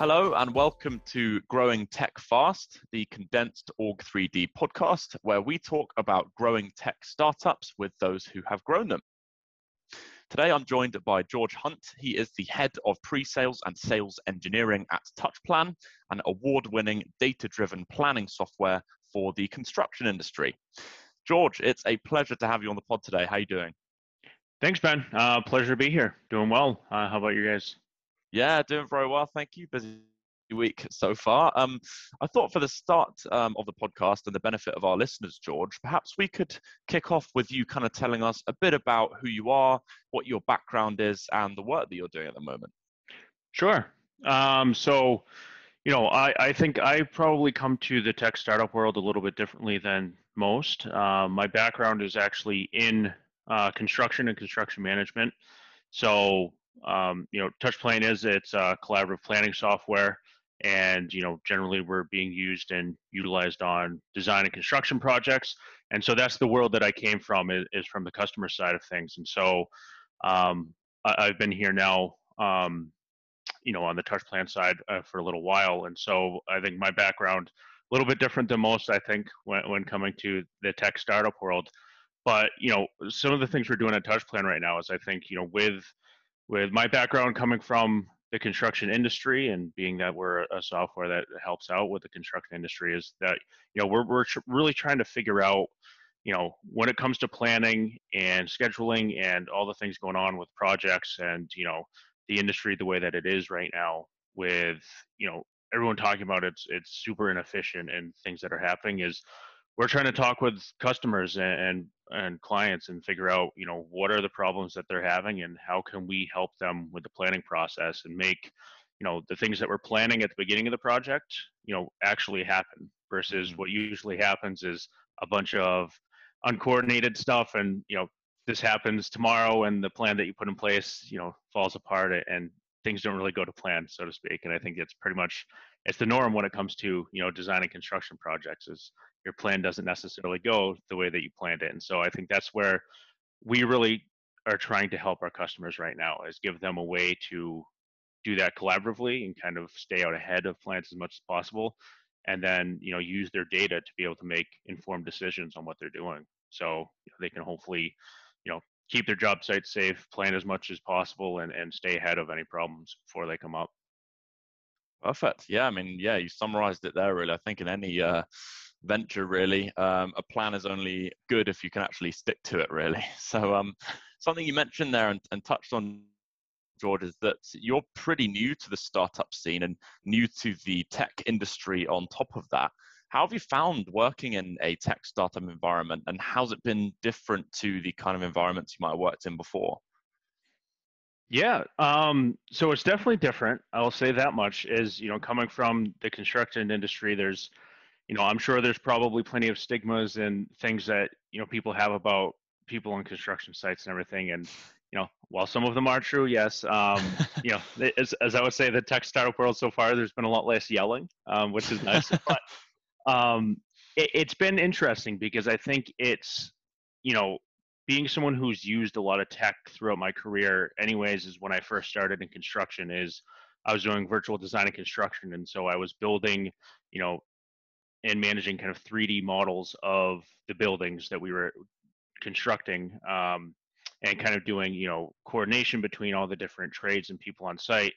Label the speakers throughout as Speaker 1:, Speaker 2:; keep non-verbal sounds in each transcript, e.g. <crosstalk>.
Speaker 1: Hello, and welcome to Growing Tech Fast, the condensed Org3D podcast, where we talk about growing tech startups with those who have grown them. Today, I'm joined by George Hunt. He is the head of pre sales and sales engineering at TouchPlan, an award winning data driven planning software for the construction industry. George, it's a pleasure to have you on the pod today. How are you doing?
Speaker 2: Thanks, Ben. Uh, pleasure to be here. Doing well. Uh, how about you guys?
Speaker 1: Yeah, doing very well. Thank you. Busy week so far. Um, I thought for the start um, of the podcast and the benefit of our listeners, George, perhaps we could kick off with you kind of telling us a bit about who you are, what your background is, and the work that you're doing at the moment.
Speaker 2: Sure. Um, so, you know, I, I think I probably come to the tech startup world a little bit differently than most. Uh, my background is actually in uh, construction and construction management. So um, you know, TouchPlan is it's a collaborative planning software, and you know, generally we're being used and utilized on design and construction projects. And so that's the world that I came from is, is from the customer side of things. And so um, I, have been here now, um, you know, on the TouchPlan side uh, for a little while. And so I think my background a little bit different than most. I think when when coming to the tech startup world. But you know, some of the things we're doing at TouchPlan right now is I think you know with with my background coming from the construction industry and being that we're a software that helps out with the construction industry is that you know we're, we're tr- really trying to figure out you know when it comes to planning and scheduling and all the things going on with projects and you know the industry the way that it is right now with you know everyone talking about it's it's super inefficient and things that are happening is we're trying to talk with customers and, and, and clients and figure out you know what are the problems that they're having and how can we help them with the planning process and make you know the things that we're planning at the beginning of the project you know actually happen versus mm-hmm. what usually happens is a bunch of uncoordinated stuff and you know this happens tomorrow and the plan that you put in place you know falls apart and things don't really go to plan so to speak and i think it's pretty much it's the norm when it comes to you know designing construction projects is your plan doesn't necessarily go the way that you planned it and so i think that's where we really are trying to help our customers right now is give them a way to do that collaboratively and kind of stay out ahead of plans as much as possible and then you know use their data to be able to make informed decisions on what they're doing. So you know, they can hopefully you know keep their job site safe plan as much as possible and, and stay ahead of any problems before they come up
Speaker 1: Perfect. Yeah, I mean, yeah, you summarized it there. Really, I think in any uh, venture, really, um, a plan is only good if you can actually stick to it. Really. <laughs> So, um, something you mentioned there and, and touched on, George, is that you're pretty new to the startup scene and new to the tech industry. On top of that, how have you found working in a tech startup environment, and how's it been different to the kind of environments you might have worked in before?
Speaker 2: Yeah, um, so it's definitely different. I'll say that much. Is you know, coming from the construction industry, there's, you know, I'm sure there's probably plenty of stigmas and things that you know people have about people on construction sites and everything. And you know, while some of them are true, yes, um, <laughs> you know, as, as I would say, the tech startup world so far, there's been a lot less yelling, um, which is nice. but um, it, it's been interesting because I think it's, you know, being someone who's used a lot of tech throughout my career anyways is when i first started in construction is i was doing virtual design and construction. And so i was building you know and managing kind of 3d models of the buildings that we were constructing um, and kind of doing you know coordination between all the different trades and people on site.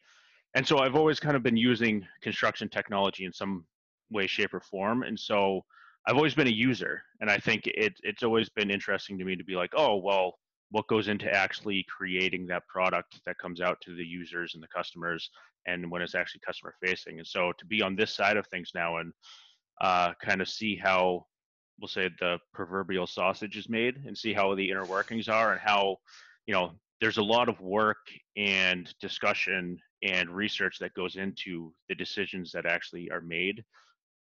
Speaker 2: And so i've always kind of been using construction technology in some way shape or form and so I've always been a user, and I think it, it's always been interesting to me to be like, oh, well, what goes into actually creating that product that comes out to the users and the customers, and when it's actually customer facing. And so to be on this side of things now and uh, kind of see how we'll say the proverbial sausage is made and see how the inner workings are and how you know there's a lot of work and discussion and research that goes into the decisions that actually are made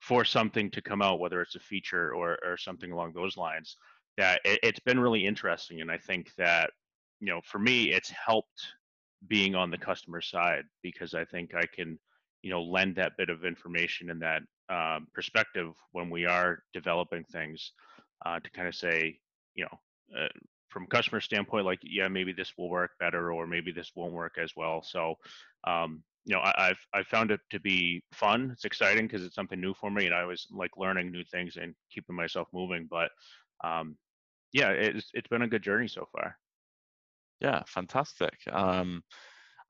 Speaker 2: for something to come out, whether it's a feature or, or something along those lines, that it, it's been really interesting. And I think that, you know, for me, it's helped being on the customer side because I think I can, you know, lend that bit of information and that um, perspective when we are developing things uh, to kind of say, you know, uh, from customer standpoint, like, yeah, maybe this will work better or maybe this won't work as well. So um, you know, I, have I've found it to be fun. It's exciting because it's something new for me, and I always like learning new things and keeping myself moving. But um, yeah, it's it's been a good journey so far.
Speaker 1: Yeah, fantastic. Um,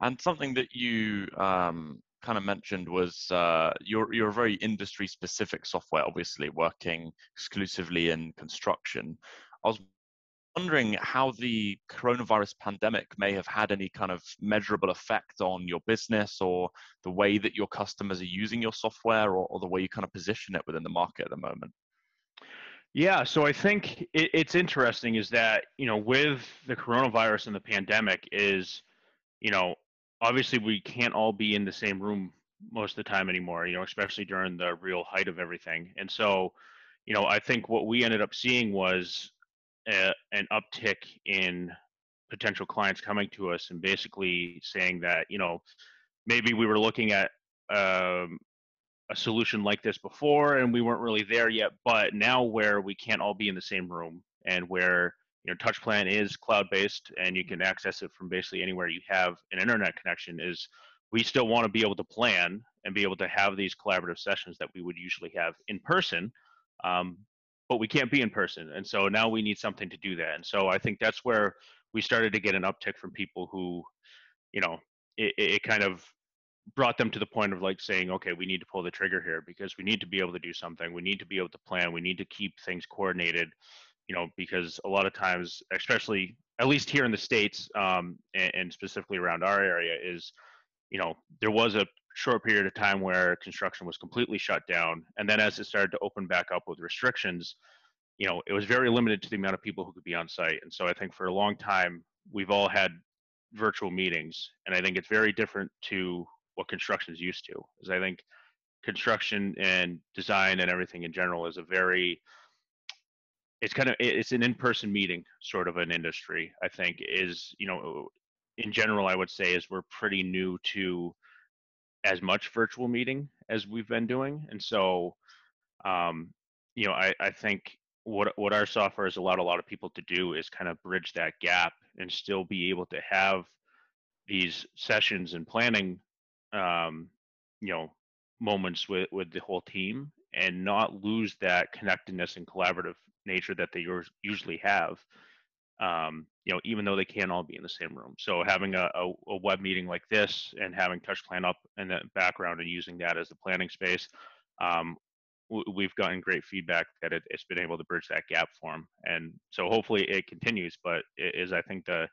Speaker 1: and something that you um, kind of mentioned was uh, you're you're a very industry specific software, obviously working exclusively in construction. I was wondering how the coronavirus pandemic may have had any kind of measurable effect on your business or the way that your customers are using your software or, or the way you kind of position it within the market at the moment.
Speaker 2: Yeah, so I think it, it's interesting is that you know with the coronavirus and the pandemic is you know obviously we can't all be in the same room most of the time anymore you know especially during the real height of everything and so you know i think what we ended up seeing was a, an uptick in potential clients coming to us and basically saying that you know maybe we were looking at um, a solution like this before and we weren't really there yet but now where we can't all be in the same room and where you know touchplan is cloud based and you can access it from basically anywhere you have an internet connection is we still want to be able to plan and be able to have these collaborative sessions that we would usually have in person um, but we can't be in person and so now we need something to do that. And so i think that's where we started to get an uptick from people who you know it, it kind of brought them to the point of like saying okay we need to pull the trigger here because we need to be able to do something. We need to be able to plan. We need to keep things coordinated you know, because a lot of times, especially at least here in the states, um, and, and specifically around our area, is you know there was a short period of time where construction was completely shut down, and then as it started to open back up with restrictions, you know, it was very limited to the amount of people who could be on site. And so I think for a long time we've all had virtual meetings, and I think it's very different to what construction is used to. Is I think construction and design and everything in general is a very it's kind of it's an in-person meeting sort of an industry i think is you know in general i would say is we're pretty new to as much virtual meeting as we've been doing and so um, you know I, I think what what our software has allowed a lot of people to do is kind of bridge that gap and still be able to have these sessions and planning um, you know moments with with the whole team and not lose that connectedness and collaborative nature that they usually have um, you know even though they can't all be in the same room. So having a, a, a web meeting like this and having touchplan up in the background and using that as the planning space um, we've gotten great feedback that it, has been able to bridge that gap for them and so hopefully it continues but it is i think the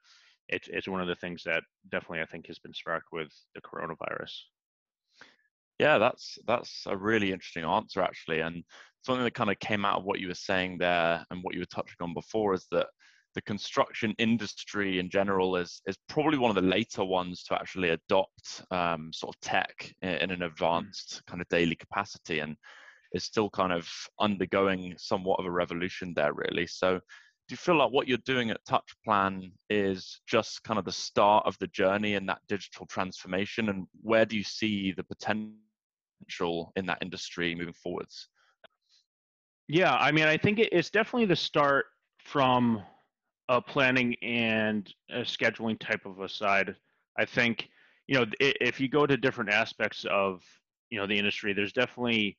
Speaker 2: it's, it's one of the things that definitely i think has been sparked with the coronavirus.
Speaker 1: Yeah, that's that's a really interesting answer actually, and something that kind of came out of what you were saying there and what you were touching on before is that the construction industry in general is is probably one of the later ones to actually adopt um, sort of tech in, in an mm. advanced kind of daily capacity, and is still kind of undergoing somewhat of a revolution there, really. So do you feel like what you're doing at touchplan is just kind of the start of the journey in that digital transformation and where do you see the potential in that industry moving forwards?
Speaker 2: Yeah, I mean, I think it's definitely the start from a planning and a scheduling type of a side. I think, you know, if you go to different aspects of, you know, the industry, there's definitely,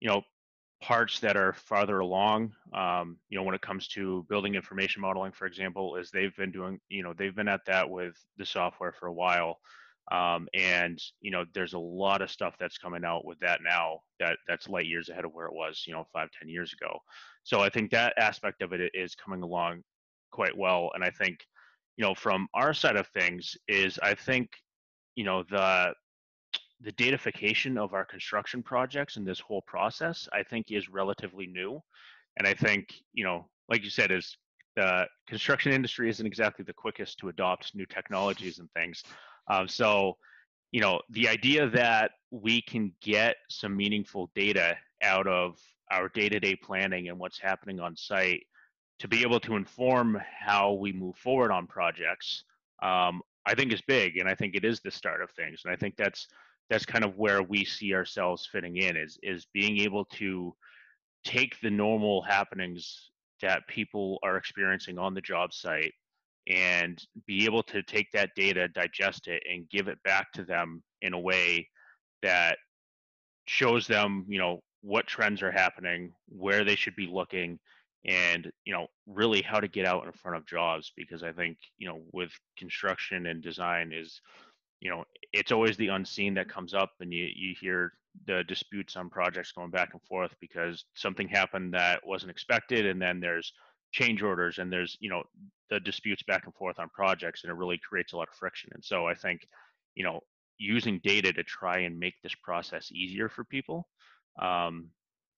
Speaker 2: you know, parts that are farther along. Um, you know, when it comes to building information modeling, for example, is they've been doing, you know, they've been at that with the software for a while. Um, and you know, there's a lot of stuff that's coming out with that now that that's light years ahead of where it was, you know, five, ten years ago. So I think that aspect of it is coming along quite well. And I think, you know, from our side of things is I think, you know, the the datafication of our construction projects and this whole process, I think is relatively new. And I think, you know, like you said, is the construction industry isn't exactly the quickest to adopt new technologies and things. Um, so, you know, the idea that we can get some meaningful data out of our day-to-day planning and what's happening on site to be able to inform how we move forward on projects, um, I think is big, and I think it is the start of things. And I think that's that's kind of where we see ourselves fitting in is is being able to take the normal happenings that people are experiencing on the job site and be able to take that data, digest it, and give it back to them in a way that shows them, you know, what trends are happening, where they should be looking, and you know, really how to get out in front of jobs. Because I think you know, with construction and design is, you know, it's always the unseen that comes up, and you you hear the disputes on projects going back and forth because something happened that wasn't expected, and then there's change orders and there's you know the disputes back and forth on projects and it really creates a lot of friction and so i think you know using data to try and make this process easier for people um,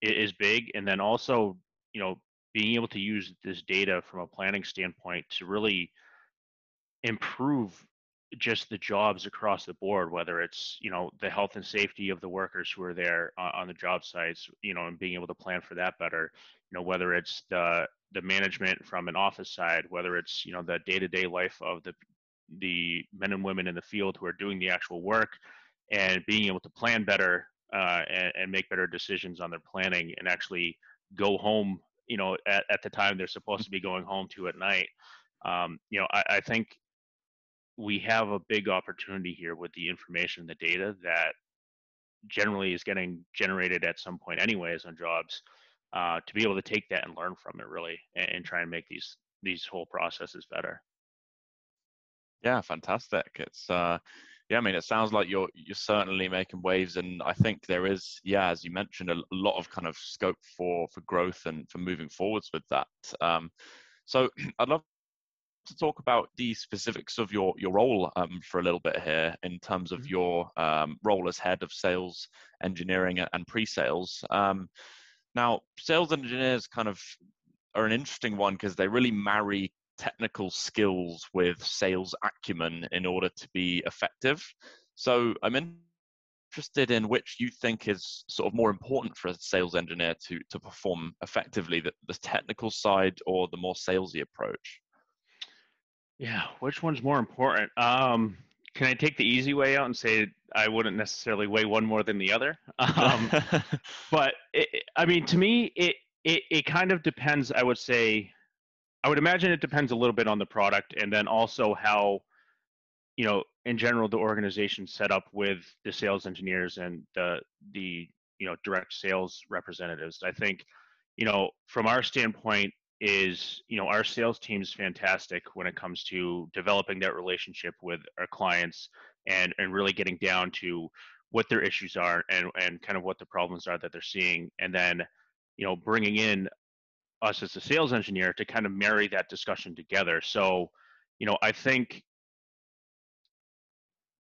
Speaker 2: is big and then also you know being able to use this data from a planning standpoint to really improve just the jobs across the board whether it's you know the health and safety of the workers who are there on, on the job sites you know and being able to plan for that better. You know whether it's the the management from an office side, whether it's you know the day-to-day life of the the men and women in the field who are doing the actual work, and being able to plan better uh, and, and, make better decisions on their planning, and actually go home, you know, at, at the time they're supposed to be going home to at night. Um, you know, I, I think we have a big opportunity here with the information, the data that generally is getting generated at some point anyways on jobs uh, to be able to take that and learn from it really and, and try and make these these whole processes better
Speaker 1: yeah fantastic it's uh yeah i mean it sounds like you're you're certainly making waves and i think there is yeah as you mentioned a, lot of kind of scope for for growth and for moving forwards with that um so <clears throat> i'd love to talk about the specifics of your your role um, for a little bit here in terms of mm-hmm. your um, role as head of sales engineering and pre-sales um, now, sales engineers kind of are an interesting one because they really marry technical skills with sales acumen in order to be effective. So I'm interested in which you think is sort of more important for a sales engineer to to perform effectively, the, the technical side or the more salesy approach.
Speaker 2: Yeah, which one's more important? Um, can I take the easy way out and say I wouldn't necessarily weigh one more than the other? Um, <laughs> but it, I mean, to me, it, it it kind of depends. I would say, I would imagine it depends a little bit on the product, and then also how, you know, in general, the organization set up with the sales engineers and the the you know direct sales representatives. I think, you know, from our standpoint, is you know our sales team is fantastic when it comes to developing that relationship with our clients and and really getting down to what their issues are and and kind of what the problems are that they're seeing and then you know bringing in us as a sales engineer to kind of marry that discussion together so you know i think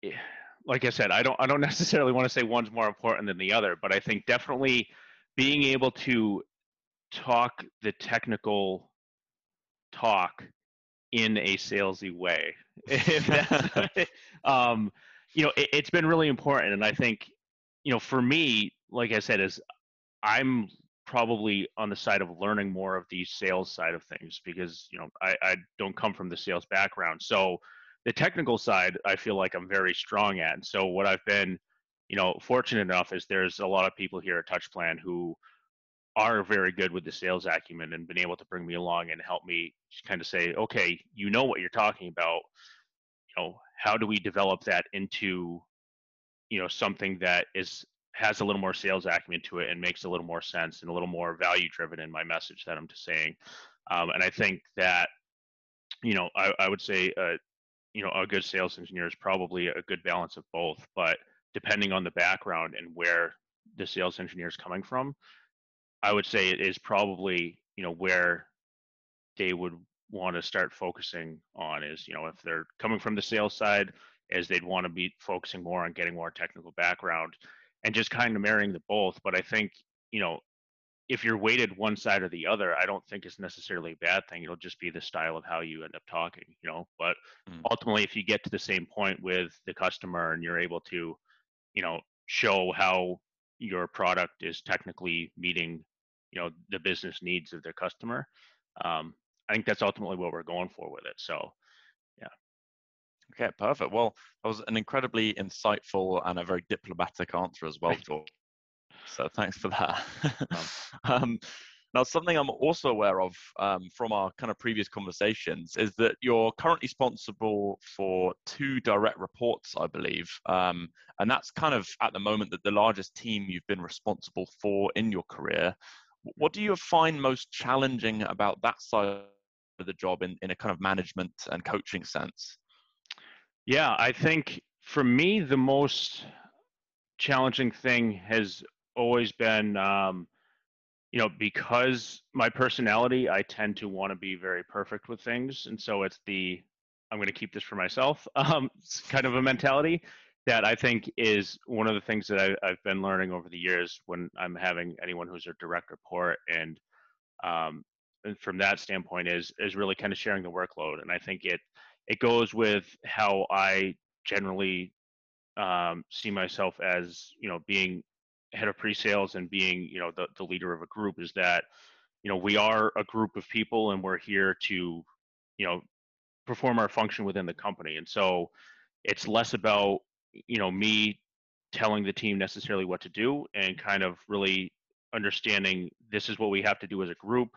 Speaker 2: eh, like i said i don't i don't <laughs> necessarily want to say one's more important than the other but i think definitely being able to talk the technical talk in a salesy way. <laughs> <laughs> Um, you know, it, it's been really important, and I think, you know, for me, like I said, is I'm probably on the side of learning more of the sales side of things because you know I, I don't come from the sales background, so the technical side I feel like I'm very strong at. And so what I've been, you know, fortunate enough is there's a lot of people here at TouchPlan who are very good with the sales acumen and been able to bring me along and help me kind of say, okay, you know what you're talking about. You know, how do we develop that into, you know, something that is has a little more sales acumen to it and makes a little more sense and a little more value driven in my message that I'm just saying. Um, and I think that, you know, I, I would say, uh, you know, a good sales engineer is probably a good balance of both, but depending on the background and where the sales engineer is coming from, I would say it is probably you know where they would want to start focusing on is you know if they're coming from the sales side as they'd want to be focusing more on getting more technical background and just kind of marrying the both but i think you know if you're weighted one side or the other i don't think it's necessarily a bad thing it'll just be the style of how you end up talking you know but mm. ultimately if you get to the same point with the customer and you're able to you know show how your product is technically meeting you know the business needs of their customer um, i think that's ultimately what we're going for with it so
Speaker 1: okay perfect well that was an incredibly insightful and a very diplomatic answer as well so thanks for that <laughs> um, Now, something I'm also aware of um, from our kind of previous conversations is that you're currently responsible for two direct reports, I believe. Um, and that's kind of at the moment that the largest team you've been responsible for in your career. What do you find most challenging about that side of the job in, in a kind of management and coaching sense?
Speaker 2: Yeah, I think for me, the most challenging thing has always been um, you know, because my personality, I tend to want to be very perfect with things. And so it's the, I'm going to keep this for myself <laughs> um, kind of a mentality that I think is one of the things that I, have been learning over the years when I'm having anyone who's a direct report. And, um, and from that standpoint is, is really kind of sharing the workload. And I think it, it goes with how I generally um, see myself as, you know, being head of pre-sales and being you know the, the leader of a group is that you know we are a group of people and we're here to you know perform our function within the company. And so it's less about you know me telling the team necessarily what to do and kind of really understanding this is what we have to do as a group.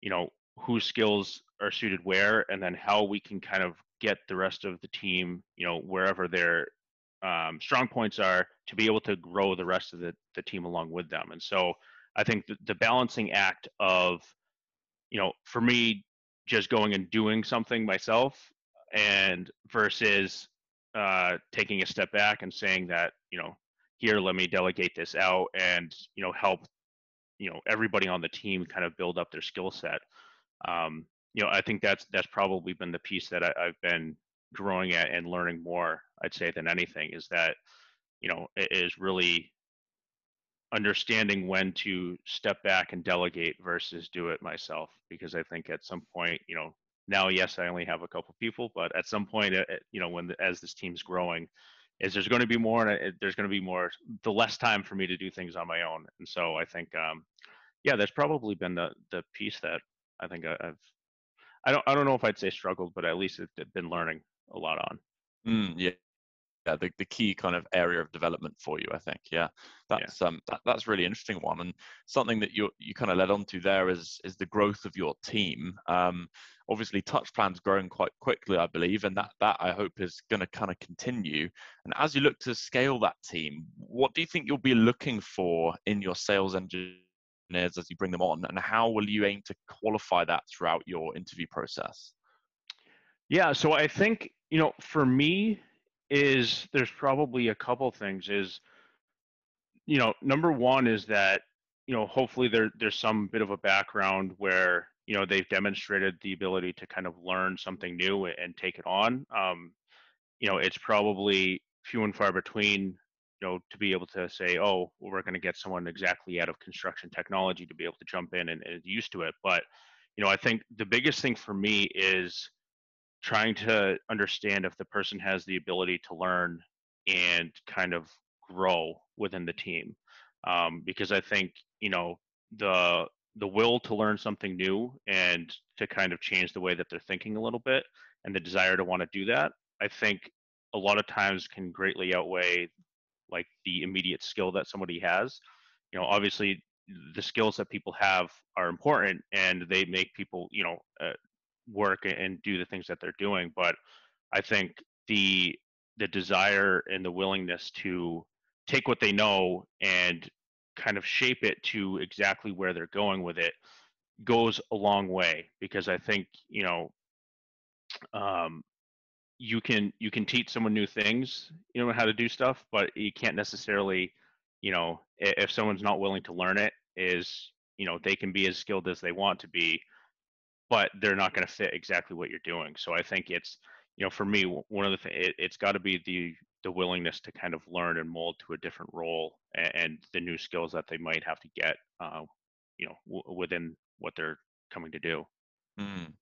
Speaker 2: You know whose skills are suited where and then how we can kind of get the rest of the team you know wherever they're um, strong points are to be able to grow the rest of the, the team along with them. And so I think the, the balancing act of, you know, for me, just going and doing something myself and versus uh, taking a step back and saying that, you know, here, let me delegate this out and, you know, help, you know, everybody on the team kind of build up their skill set. Um, you know, I think that's, that's probably been the piece that I, I've been growing at and learning more i'd say than anything is that you know is really understanding when to step back and delegate versus do it myself because i think at some point you know now yes i only have a couple people but at some point you know when the, as this team's growing is there's going to be more and there's going to be more the less time for me to do things on my own and so i think um yeah that's probably been the the piece that i think i've i don't i don't know if i'd say struggled but at least it's been learning a lot on.
Speaker 1: Mm, yeah. Yeah, the, the key kind of area of development for you, I think. Yeah, that's yeah. um that, that's really interesting one, and something that you you kind of led on to there is is the growth of your team. Um, obviously, TouchPlan's growing quite quickly, I believe, and that that I hope is going to kind of continue. And as you look to scale that team, what do you think you'll be looking for in your sales engineers as you bring them on, and how will you aim to qualify that throughout your interview process?
Speaker 2: Yeah, so I think you know, for me, is there's probably a couple things. Is you know, number one is that you know, hopefully there there's some bit of a background where you know they've demonstrated the ability to kind of learn something new and take it on. Um, you know, it's probably few and far between you know to be able to say oh well, we're going to get someone exactly out of construction technology to be able to jump in and, and used to it. But you know i think the biggest thing for me is trying to understand if the person has the ability to learn and kind of grow within the team. Um, because i think you know the the will to learn something new and to kind of change the way that they're thinking a little bit and the desire to want to do that i think a lot of times can greatly outweigh like the immediate skill that somebody has. You know obviously the skills that people have are important and they make people you know uh, work and do the things that they're doing but i think the the desire and the willingness to take what they know and kind of shape it to exactly where they're going with it goes a long way because i think you know um, you can you can teach someone new things you know how to do stuff but you can't necessarily you know if someone's not willing to learn it is you know they can be as skilled as they want to be but they're not going to fit exactly what you're doing. So I think it's, you know, for me, one of the it, has got to be the the willingness to kind of learn and mold to a different role and, and the new skills that they might have to get, uh, you know, w- within what they're coming to do.
Speaker 1: Mm.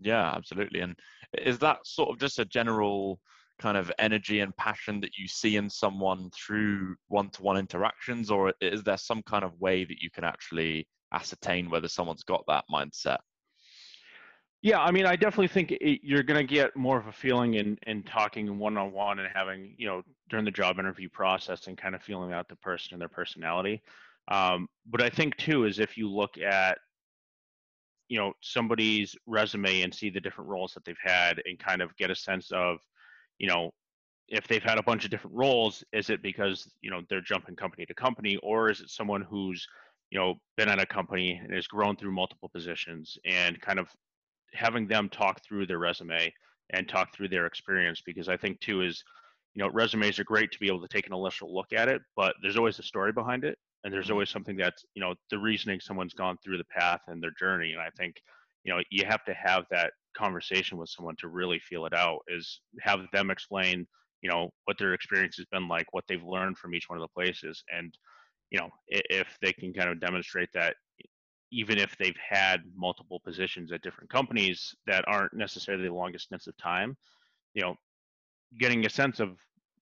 Speaker 1: Yeah, absolutely. And is that sort of just a general kind of energy and passion that you see in someone through one-to-one interactions, or is there some kind of way that you can actually ascertain whether someone's got that mindset?
Speaker 2: Yeah, I mean, I definitely think it, you're going to get more of a feeling in in talking one on one and having you know during the job interview process and kind of feeling out the person and their personality. Um, but I think too is if you look at you know somebody's resume and see the different roles that they've had and kind of get a sense of you know if they've had a bunch of different roles is it because you know they're jumping company to company or is it someone who's you know been at a company and has grown through multiple positions and kind of having them talk through their resume and talk through their experience? Because i think too is you know resumes are great to be able to take an initial look at it but there's always a story behind it and there's mm-hmm. always something that's you know the reasoning someone's gone through the path and their journey and i think you know you have to have that conversation with someone to really feel it out is have them explain you know what their experience has been like what they've learned from each one of the places and you know if they can kind of demonstrate that even if they've had multiple positions at different companies that aren't necessarily the longest stints of time you know getting a sense of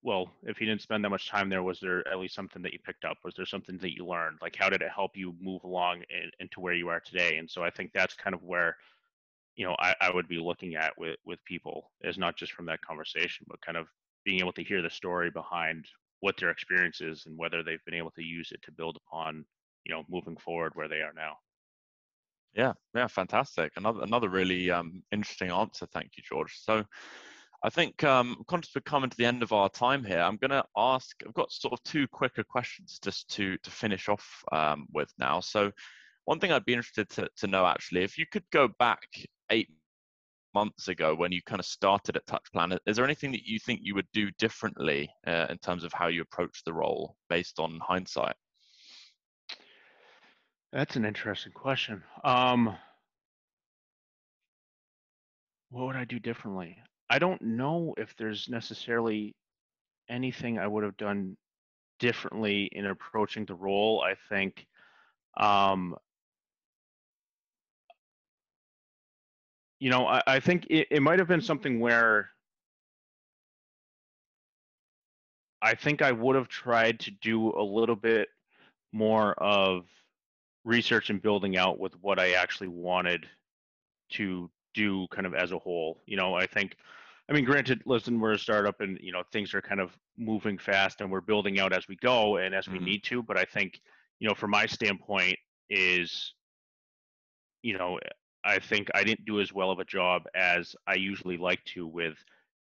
Speaker 2: well if you didn't spend that much time there was there at least something that you picked up? Was there something that you learned? Like how did it help you move along in, into where you are today? And so i think that's kind of where you know I, I would be looking at with with people is not just from that conversation but kind of being able to hear the story behind what their experience is and whether they've been able to use it to build upon you know moving forward where they are now.
Speaker 1: Yeah. Yeah fantastic. Another another really um, interesting answer. Thank you george. So I think um, conscious we're coming to the end of our time here. I'm going to ask. I've got sort of two quicker questions just to to finish off um, with now. So, one thing I'd be interested to to know actually, if you could go back eight months ago when you kind of started at TouchPlan, is there anything that you think you would do differently uh, in terms of how you approach the role based on hindsight?
Speaker 2: That's an interesting question. Um, what would I do differently? I don't know if there's necessarily anything I would have done differently in approaching the role. I think um, you know, I, I think it, it might have been something where I think I would have tried to do a little bit more of research and building out with what I actually wanted to do kind of as a whole. You know, I think, I mean, granted, listen, we're a startup and, you know, things are kind of moving fast and we're building out as we go and as mm-hmm. we need to. But I think, you know, from my standpoint, is, you know, I think I didn't do as well of a job as I usually like to with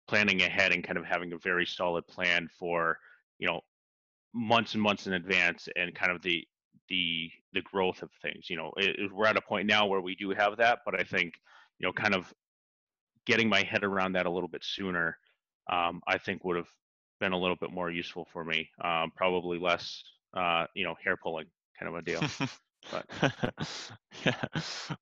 Speaker 2: planning ahead and kind of having a very solid plan for, you know, months and months in advance and kind of the the the growth of things. You know, it, we're at a point now where we do have that, but I think you know, kind of getting my head around that a little bit sooner, um, I think would have been a little bit more useful for me. Um, probably less, uh, you know, hair pulling kind of a deal. But <laughs>
Speaker 1: yeah,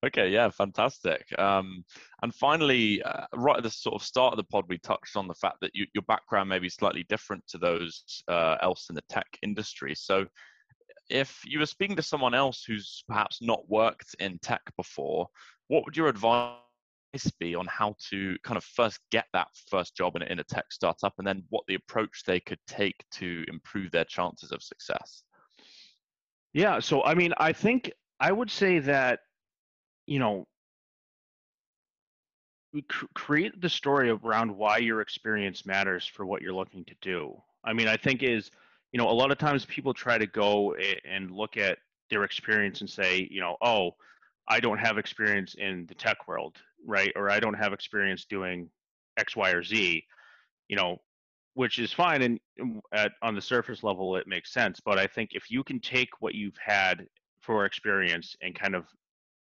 Speaker 1: okay, yeah, fantastic. Um, and finally, uh, right at the sort of start of the pod, we touched on the fact that you, your background may be slightly different to those uh, else in the tech industry. So, if you were speaking to someone else who's perhaps not worked in tech before, what would your advice be on how to kind of first get that first job in, in a tech startup, and then what the approach they could take to improve their chances of success?
Speaker 2: Yeah. So, I mean, I think I would say that, you know, create the story around why your experience matters for what you're looking to do. I mean, I think is, you know, a lot of times people try to go and look at their experience and say, you know, oh, I don't have experience in the tech world, right? Or I don't have experience doing X, Y, or Z. You know, which is fine and at, on the surface level it makes sense but i think if you can take what you've had for experience and kind of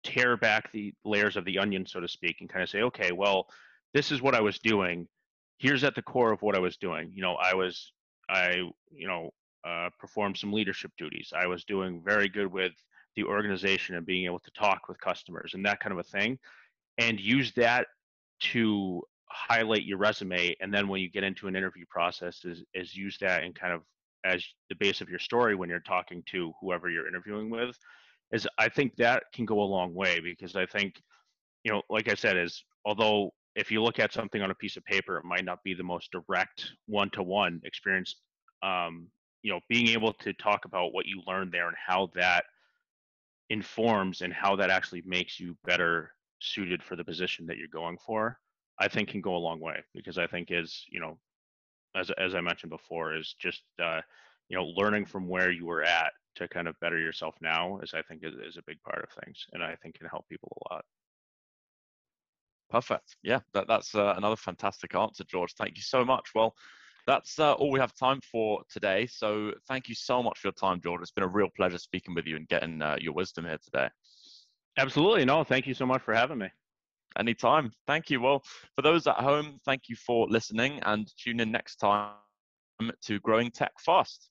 Speaker 2: tear back the layers of the onion so to speak and kind of say okay well this is what i was doing here's at the core of what i was doing you know i was i you know uh, performed some leadership duties i was doing very good with the organization and being able to talk with customers and that kind of a thing and use that to highlight your resume and then when you get into an interview process is is use that and kind of as the base of your story when you're talking to whoever you're interviewing with is i think that can go a long way because i think you know like i said is although if you look at something on a piece of paper it might not be the most direct one-to-one experience um, you know being able to talk about what you learned there and how that informs and how that actually makes you better suited for the position that you're going for I think can go a long way because I think is you know, as as I mentioned before, is just uh, you know learning from where you were at to kind of better yourself now is I think is, is a big part of things, and I think can help people a lot.
Speaker 1: Perfect. Yeah, that, that's uh, another fantastic answer, George. Thank you so much. Well, that's uh, all we have time for today. So thank you so much for your time, George. It's been a real pleasure speaking with you and getting uh, your wisdom here today.
Speaker 2: Absolutely. No, thank you so much for having me.
Speaker 1: Anytime. Thank you. Well, for those at home, thank you for listening and tune in next time to Growing Tech Fast.